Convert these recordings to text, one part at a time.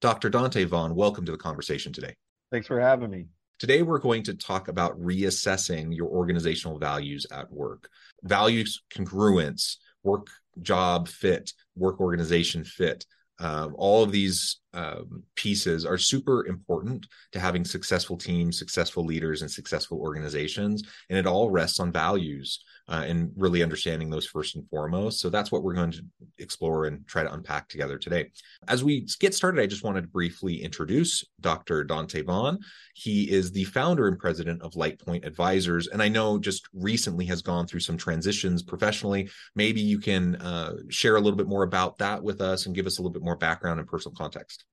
Dr. Donte Vaughn, welcome to the conversation today. Thanks for having me. Today, we're going to talk about reassessing your organizational values at work. Values congruence, work job fit, work organization fit. Um, all of these um, pieces are super important to having successful teams, successful leaders, and successful organizations. And it all rests on values uh, and really understanding those first and foremost. So that's what we're going to explore and try to unpack together today. As we get started, I just wanted to briefly introduce Dr. Donte Vaughn. He is the founder and president of Lightpoint Advisors. And I know just recently has gone through some transitions professionally. Maybe you can uh, share a little bit more about that with us and give us a little bit more background and personal context.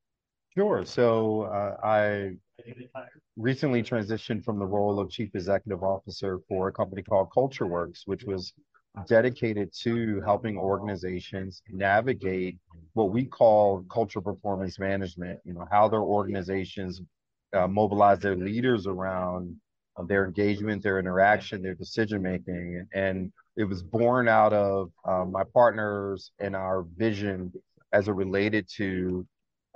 Sure. So uh, I recently transitioned from the role of chief executive officer for a company called CultureWorks, which was dedicated to helping organizations navigate what we call culture performance management. You know how their organizations uh, mobilize their leaders around their engagement, their interaction, their decision making, and it was born out of uh, my partners and our vision as it related to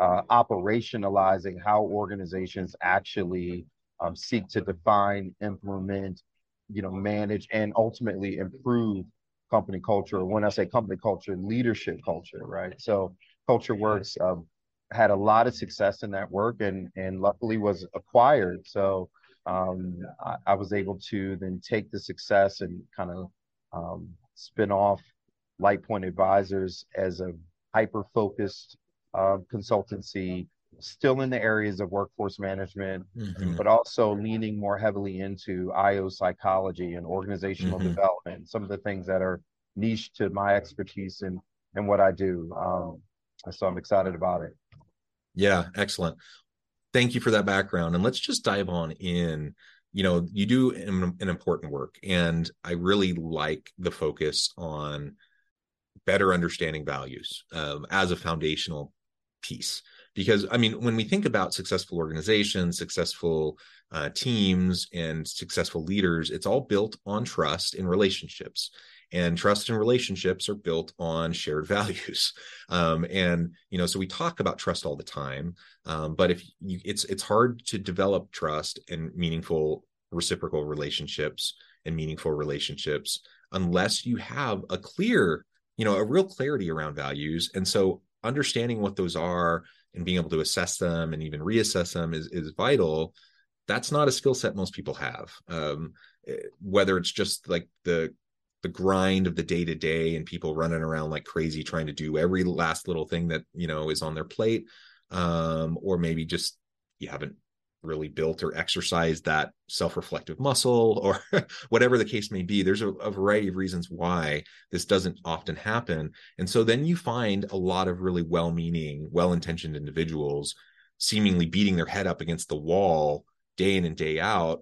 uh, operationalizing how organizations actually um, seek to define, implement, you know, manage, and ultimately improve company culture. When I say company culture, leadership culture, right? So Culture Works um, had a lot of success in that work, and and luckily was acquired. So um, I, I, was able to then take the success and kind of um, spin off Lightpoint Advisors as a hyper focused uh, consultancy, still in the areas of workforce management, mm-hmm. but also leaning more heavily into IO psychology and organizational mm-hmm. development, some of the things that are niche to my expertise and and what I do. Um, so I'm excited about it. Yeah, excellent. Thank you for that background. And let's just dive on in. You know, you do an, an important work, and I really like the focus on better understanding values um, as a foundational piece. Because i mean when we think about successful organizations successful uh, teams and successful leaders it's all built on trust in relationships. And trust and relationships are built on shared values. Um, and you know so we talk about trust all the time um, but if you it's it's hard to develop trust and meaningful reciprocal relationships and meaningful relationships unless you have a clear you know a real clarity around values. And so understanding what those are and being able to assess them and even reassess them is, is vital. That's not a skill set most people have. Um, eh, whether it's just like the the grind of the day to day and people running around like crazy trying to do every last little thing that you know is on their plate um, or maybe just you haven't really built or exercised that self-reflective muscle or whatever the case may be. There's a, a, variety of reasons why this doesn't often happen. And so then you find a lot of really well-meaning well-intentioned individuals seemingly beating their head up against the wall day in and day out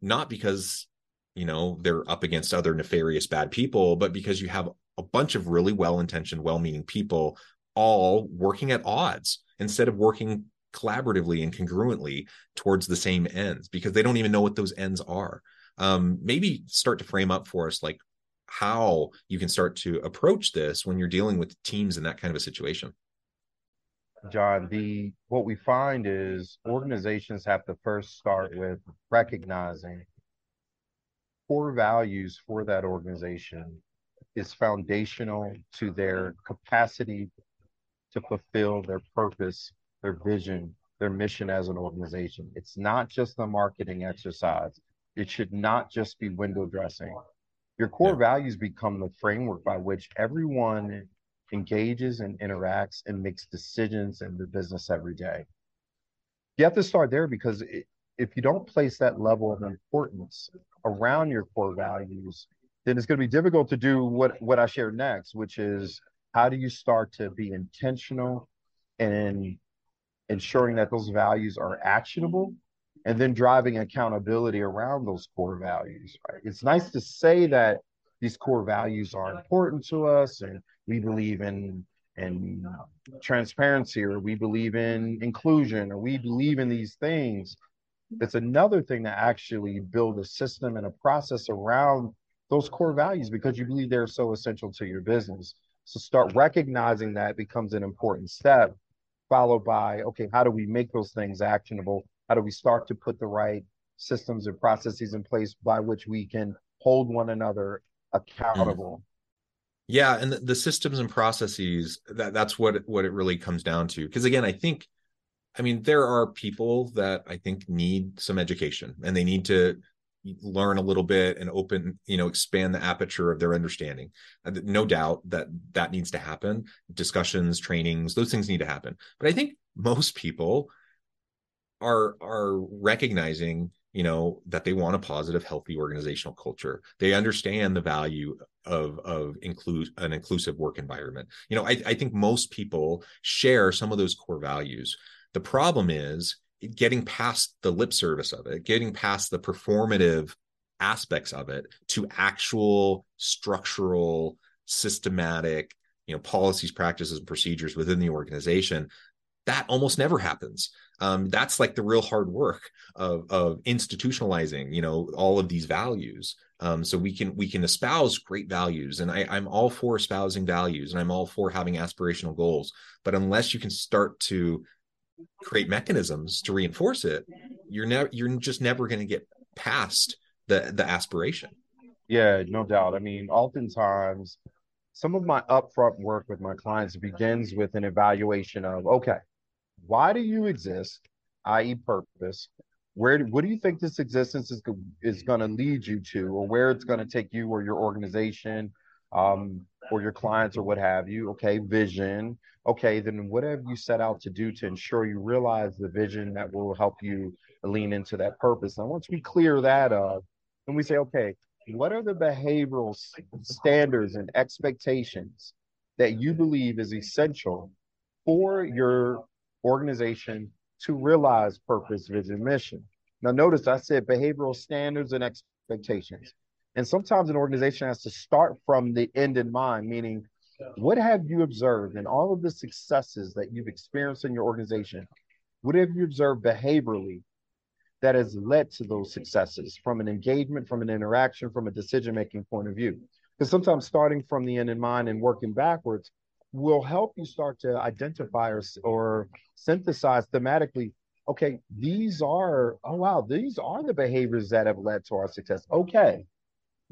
not because you know they're up against other nefarious bad people but because you have a bunch of really well-intentioned well-meaning people all working at odds instead of working collaboratively and congruently towards the same ends because they don't even know what those ends are. Um, maybe start to frame up for us like how you can start to approach this when you're dealing with teams in that kind of a situation. John the what we find is organizations have to first start with recognizing core values for that organization is foundational to their capacity to fulfill their purpose their vision, their mission as an organization. It's not just a marketing exercise. It should not just be window dressing. Your core yeah. values become the framework by which everyone engages and interacts and makes decisions in the business every day. You have to start there because it, if you don't place that level of importance around your core values, then it's going to be difficult to do what what I share next, which is how do you start to be intentional and ensuring that those values are actionable and then driving accountability around those core values right? It's nice to say that these core values are important to us and we believe in in uh, transparency or we believe in inclusion or we believe in these things. It's another thing to actually build a system and a process around those core values because you believe they're so essential to your business. So start recognizing that becomes an important step followed by okay how do we make those things actionable? How do we start to put the right systems and processes in place by which we can hold one another accountable? Mm-hmm. Yeah and the, the systems and processes that that's what what it really comes down to. Because again i think i mean there are people that i think need some education and they need to learn a little bit and open you know expand the aperture of their understanding. Uh, no doubt that that needs to happen. Discussions trainings those things need to happen. But i think most people are are recognizing you know that they want a positive healthy organizational culture. They understand the value of of include an inclusive work environment. You know I, I think most people share some of those core values. The problem is getting past the lip service of it, getting past the performative aspects of it to actual structural, systematic, you know, policies, practices, and procedures within the organization. That almost never happens. Um, that's like the real hard work of of institutionalizing, you know, all of these values. Um, so we can we can espouse great values, and I, I'm all for espousing values, and I'm all for having aspirational goals. But unless you can start to create mechanisms to reinforce it, you're never you're just never going to get past the the aspiration. Yeah, no doubt. I mean, oftentimes some of my upfront work with my clients begins with an evaluation of okay, why do you exist, i.e., purpose? Where what do you think this existence is is going to lead you to, or where it's going to take you or your organization, um, or your clients or what have you? Okay, vision okay, then what have you set out to do to ensure you realize the vision that will help you lean into that purpose? And once we clear that up, then we say, okay, what are the behavioral standards and expectations that you believe is essential for your organization to realize purpose, vision, mission? Now, notice I said behavioral standards and expectations. And sometimes an organization has to start from the end in mind, meaning what have you observed in all of the successes that you've experienced in your organization? What have you observed behaviorally that has led to those successes from an engagement, from an interaction, from a decision making point of view? Because sometimes starting from the end in mind and working backwards will help you start to identify or, or synthesize thematically okay, these are, oh, wow, these are the behaviors that have led to our success. Okay.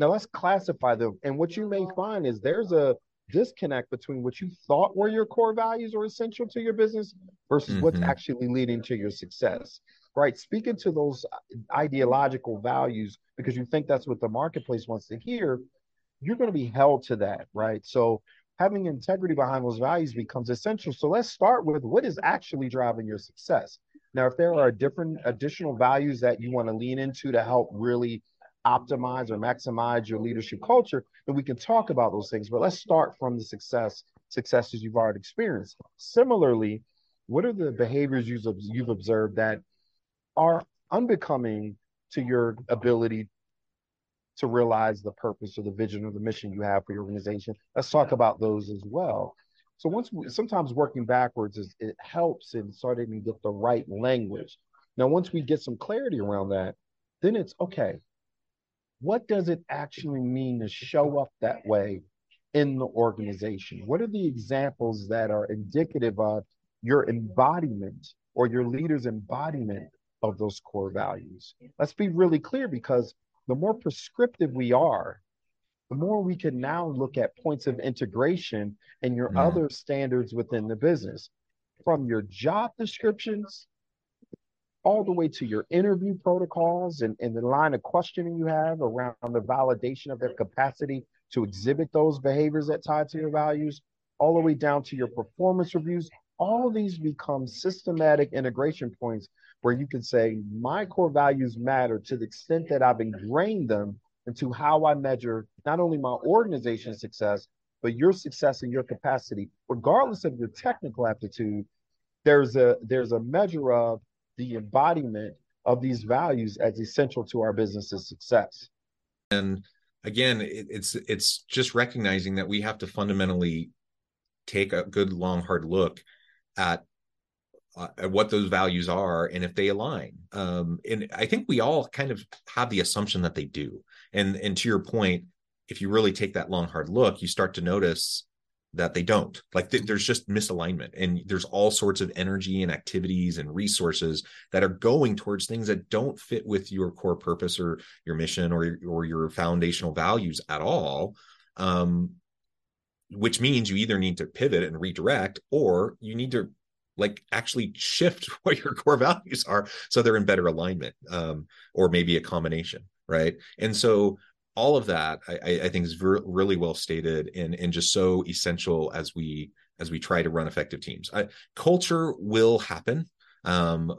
Now let's classify them. And what you may find is there's a disconnect between what you thought were your core values or essential to your business versus mm-hmm. what's actually leading to your success right? Speaking to those ideological values because you think that's what the marketplace wants to hear. You're going to be held to that right? So having integrity behind those values becomes essential. So let's start with what is actually driving your success. Now if there are different additional values that you want to lean into to help really optimize or maximize your leadership culture, then we can talk about those things. But let's start from the success successes you've already experienced. Similarly, what are the behaviors you've, you've observed that are unbecoming to your ability to realize the purpose or the vision or the mission you have for your organization? Let's talk about those as well. So once we, sometimes working backwards is it helps in starting to get the right language. Now, once we get some clarity around that, then it's okay what does it actually mean to show up that way in the organization? What are the examples that are indicative of your embodiment or your leader's embodiment of those core values? Let's be really clear because the more prescriptive we are, the more we can now look at points of integration and your mm. other standards within the business from your job descriptions all the way to your interview protocols and, and the line of questioning you have around the validation of their capacity to exhibit those behaviors that tie to your values, all the way down to your performance reviews. All these become systematic integration points where you can say, my core values matter to the extent that I've ingrained them into how I measure not only my organization's success, but your success and your capacity, regardless of your technical aptitude. There's a there's a measure of the embodiment of these values as essential to our business's success. And again, it, it's it's just recognizing that we have to fundamentally take a good long hard look at uh, what those values are and if they align um, and i think we all kind of have the assumption that they do and and to your point if you really take that long hard look you start to notice that they don't. Like th- there's just misalignment and there's all sorts of energy and activities and resources that are going towards things that don't fit with your core purpose or your mission or or your foundational values at all um, which means you either need to pivot and redirect or you need to like actually shift what your core values are so they're in better alignment um, or maybe a combination right? And so all of that i, I think is ver- really well stated and and just so essential as we as we try to run effective teams I, culture will happen um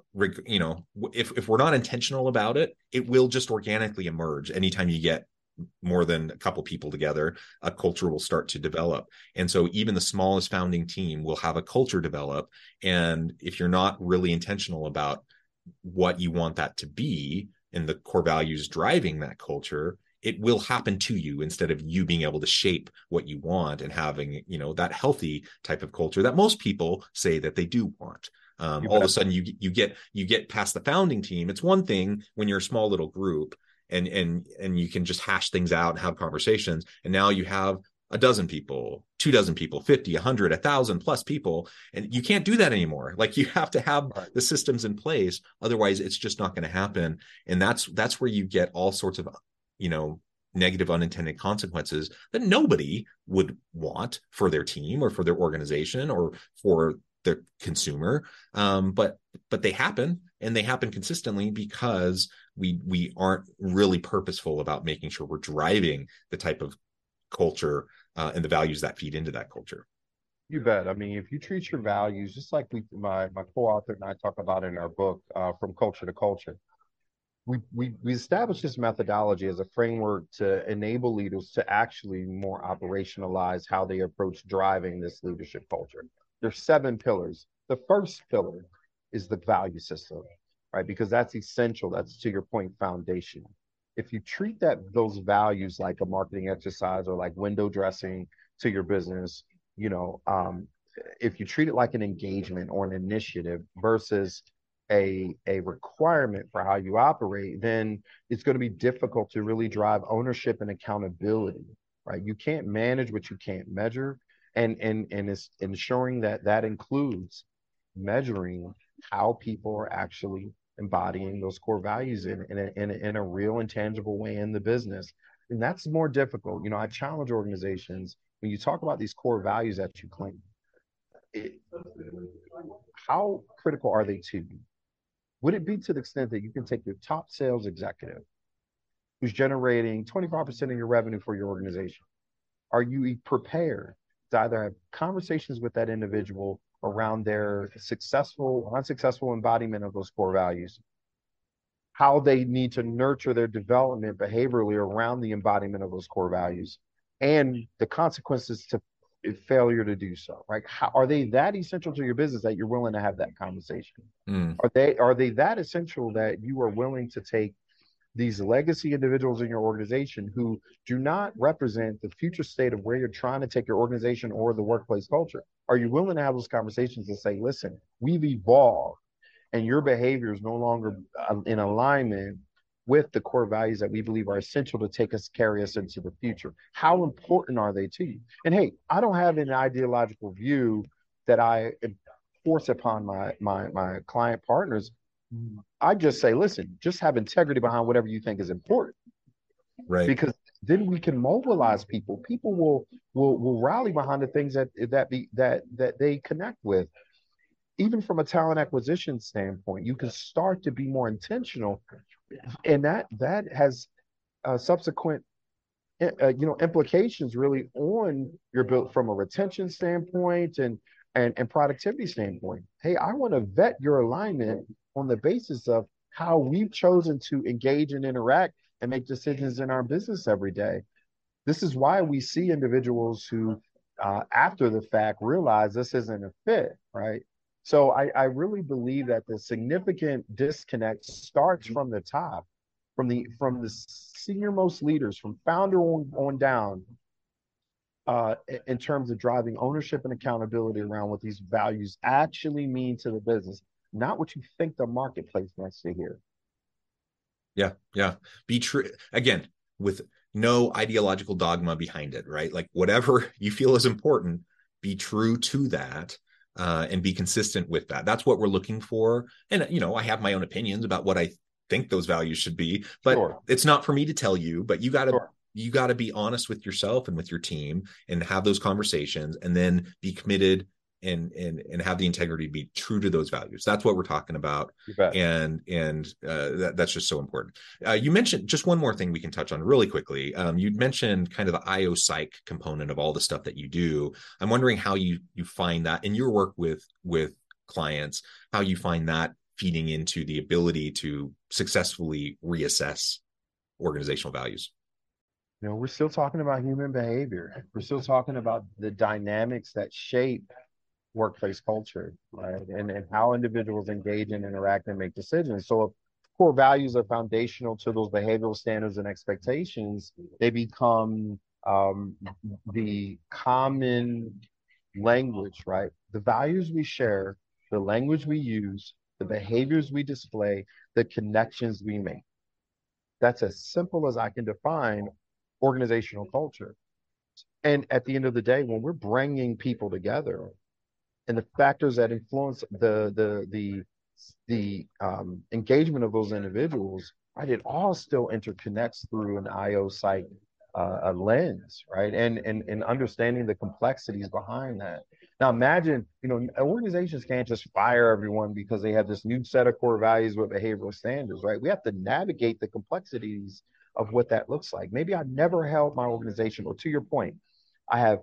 you know if if we're not intentional about it it will just organically emerge anytime you get more than a couple people together, a culture will start to develop. And so even the smallest founding team will have a culture develop. And if you're not really intentional about what you want that to be and the core values driving that culture, it will happen to you instead of you being able to shape what you want and having, you know, that healthy type of culture that most people say that they do want. Um, all of a sudden you you get you get past the founding team. It's one thing when you're a small little group and and and you can just hash things out and have conversations and now you have a dozen people two dozen people 50 100 1000 plus people and you can't do that anymore. Like you have to have the systems in place. Otherwise it's just not going to happen. And that's that's where you get all sorts of you know negative unintended consequences that nobody would want for their team or for their organization or for the consumer. Um, but but they happen and they happen consistently because we we aren't really purposeful about making sure we're driving the type of culture uh, and the values that feed into that culture. You bet. I mean if you treat your values just like we my my co-author and i talk about in our book uh, from culture to culture we, we we established this methodology as a framework to enable leaders to actually more operationalize how they approach driving this leadership culture there's seven pillars. The first pillar is the value system, right? Because that's essential. That's to your point, foundation. If you treat that those values like a marketing exercise or like window dressing to your business, you know, um, if you treat it like an engagement or an initiative versus a a requirement for how you operate, then it's going to be difficult to really drive ownership and accountability, right? You can't manage what you can't measure and and and is ensuring that that includes measuring how people are actually embodying those core values in in a, in a, in a real and tangible way in the business. And that's more difficult. You know i challenge organizations when you talk about these core values that you claim it, how critical are they to you would it be to the extent that you can take your top sales executive who's generating 25% of your revenue for your organization? Are you prepared to either have conversations with that individual around their successful or unsuccessful embodiment of those core values, how they need to nurture their development behaviorally around the embodiment of those core values, and the consequences to failure to do so right how, are they that essential to your business that you're willing to have that conversation mm. are they are they that essential that you are willing to take these legacy individuals in your organization who do not represent the future state of where you're trying to take your organization or the workplace culture? Are you willing to have those conversations and say, listen, we've evolved and your behavior is no longer uh, in alignment with the core values that we believe are essential to take us carry us into the future how important are they to you and hey i don't have an ideological view that i force upon my my my client partners I just say, listen, just have integrity behind whatever you think is important. Right. Because then we can mobilize people. People will will will rally behind the things that that be that that they connect with. Even from a talent acquisition standpoint, you can start to be more intentional, and that that has uh, subsequent uh, you know implications really on your build from a retention standpoint and and, and productivity standpoint. Hey, I want to vet your alignment on the basis of how we've chosen to engage and interact and make decisions in our business every day. This is why we see individuals who, uh, after the fact, realize this isn't a fit, right? So I, I really believe that the significant disconnect starts from the top, from the from the senior most leaders, from founder on, on down, uh, in terms of driving ownership and accountability around what these values actually mean to the business, not what you think the marketplace wants to hear. Yeah, yeah. Be true again with no ideological dogma behind it, right? Like whatever you feel is important, be true to that uh, and be consistent with that. That's what we're looking for. And you know, I have my own opinions about what I think those values should be, but sure. it's not for me to tell you. But you got to sure you got to be honest with yourself and with your team and have those conversations and then be committed and and and have the integrity to be true to those values. That's what we're talking about. And and uh, that, that's just so important. Uh, you mentioned just one more thing we can touch on really quickly. Um, you mentioned kind of the io psych component of all the stuff that you do. I'm wondering how you you find that in your work with with clients how you find that feeding into the ability to successfully reassess organizational values. You know, we're still talking about human behavior. We're still talking about the dynamics that shape workplace culture, right? And, and how individuals engage and interact and make decisions. So if core values are foundational to those behavioral standards and expectations, they become um, the common language, right? The values we share, the language we use, the behaviors we display, the connections we make. That's as simple as I can define organizational culture. And at the end of the day, when we're bringing people together, and the factors that influence the the the the um, engagement of those individuals, right? It all still interconnects through an IO psych uh, lens, right? And and and understanding the complexities behind that. Now imagine, you know, organizations can't just fire everyone because they have this new set of core values with behavioral standards, right? We have to navigate the complexities of what that looks like. Maybe I never held my organization, or to your point, I have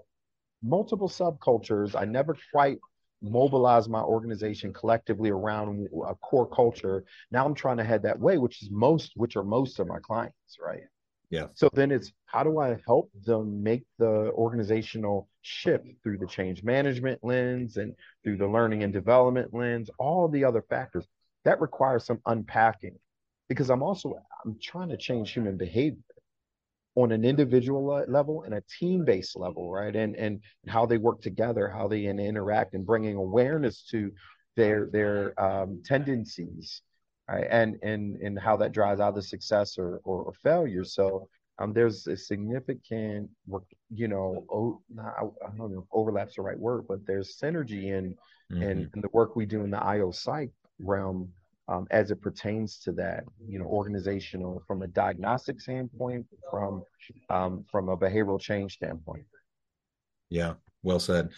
multiple subcultures. I never quite mobilized my organization collectively around a core culture. Now I'm trying to head that way, which is most, which are most of my clients, right? Yeah. So then it's how do I help them make the organizational shift through the change management lens and through the learning and development lens, all the other factors that requires some unpacking because I'm also I'm trying to change human behavior on an individual level and a team-based level, right? And and how they work together, how they interact, and bringing awareness to their their um, tendencies, right? And and and how that drives either success or or, or failure. So um, there's a significant work, you know, oh, I, I don't know if overlap's the right word, but there's synergy in, mm-hmm. in in the work we do in the IO psych realm um, as it pertains to that, you know, organizational from a diagnostic standpoint, from um, from a behavioral change standpoint. Yeah, well said.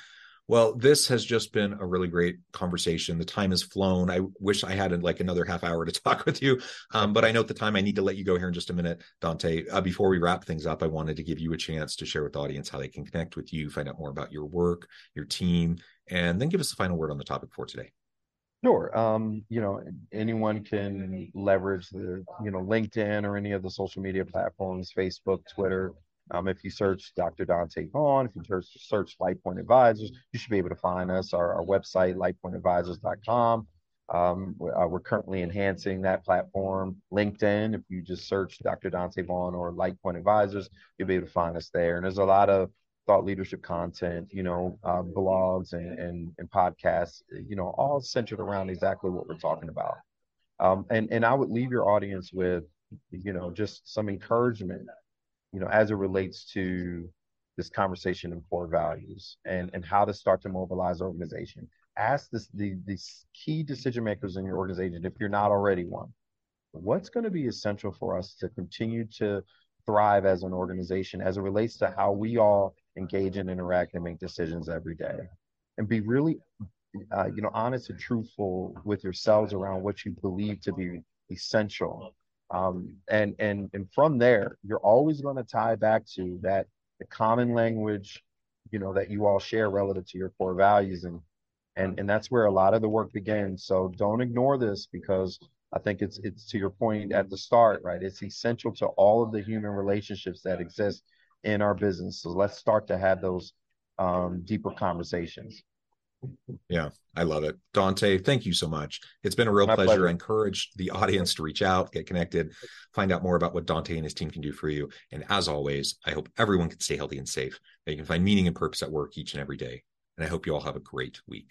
Well, this has just been a really great conversation. The time has flown. I wish I had like another half hour to talk with you, um, but I note the time. I need to let you go here in just a minute, Donte. Uh, before we wrap things up, I wanted to give you a chance to share with the audience how they can connect with you, find out more about your work, your team, and then give us a final word on the topic for today. Sure. Um, you know, anyone can leverage the, you know, LinkedIn or any of the social media platforms, Facebook, Twitter. Um, if you search Dr. Donte Vaughn, if you search, search LightPoint Advisors, you should be able to find us. Our, our website, lightpointadvisors.com. Um, uh, we're currently enhancing that platform. LinkedIn, if you just search Dr. Donte Vaughn or LightPoint Advisors, you'll be able to find us there. And there's a lot of thought leadership content, you know, uh, blogs and, and, and podcasts, you know, all centered around exactly what we're talking about. Um, and, and I would leave your audience with, you know, just some encouragement, you know, as it relates to this conversation and core values and, and how to start to mobilize organization. Ask this, the, the key decision makers in your organization, if you're not already one, what's going to be essential for us to continue to thrive as an organization as it relates to how we all engage and interact and make decisions every day and be really uh, you know honest and truthful with yourselves around what you believe to be essential Um, and and and from there, you're always going to tie back to that the common language, you know, that you all share relative to your core values, and and and that's where a lot of the work begins. So don't ignore this because I think it's it's to your point at the start, right? It's essential to all of the human relationships that exist in our business. So let's start to have those um, deeper conversations. Yeah, I love it. Donte, thank you so much. It's been a real pleasure. pleasure. I encourage the audience to reach out, get connected, find out more about what Donte and his team can do for you. And as always, I hope everyone can stay healthy and safe, that you can find meaning and purpose at work each and every day. And I hope you all have a great week.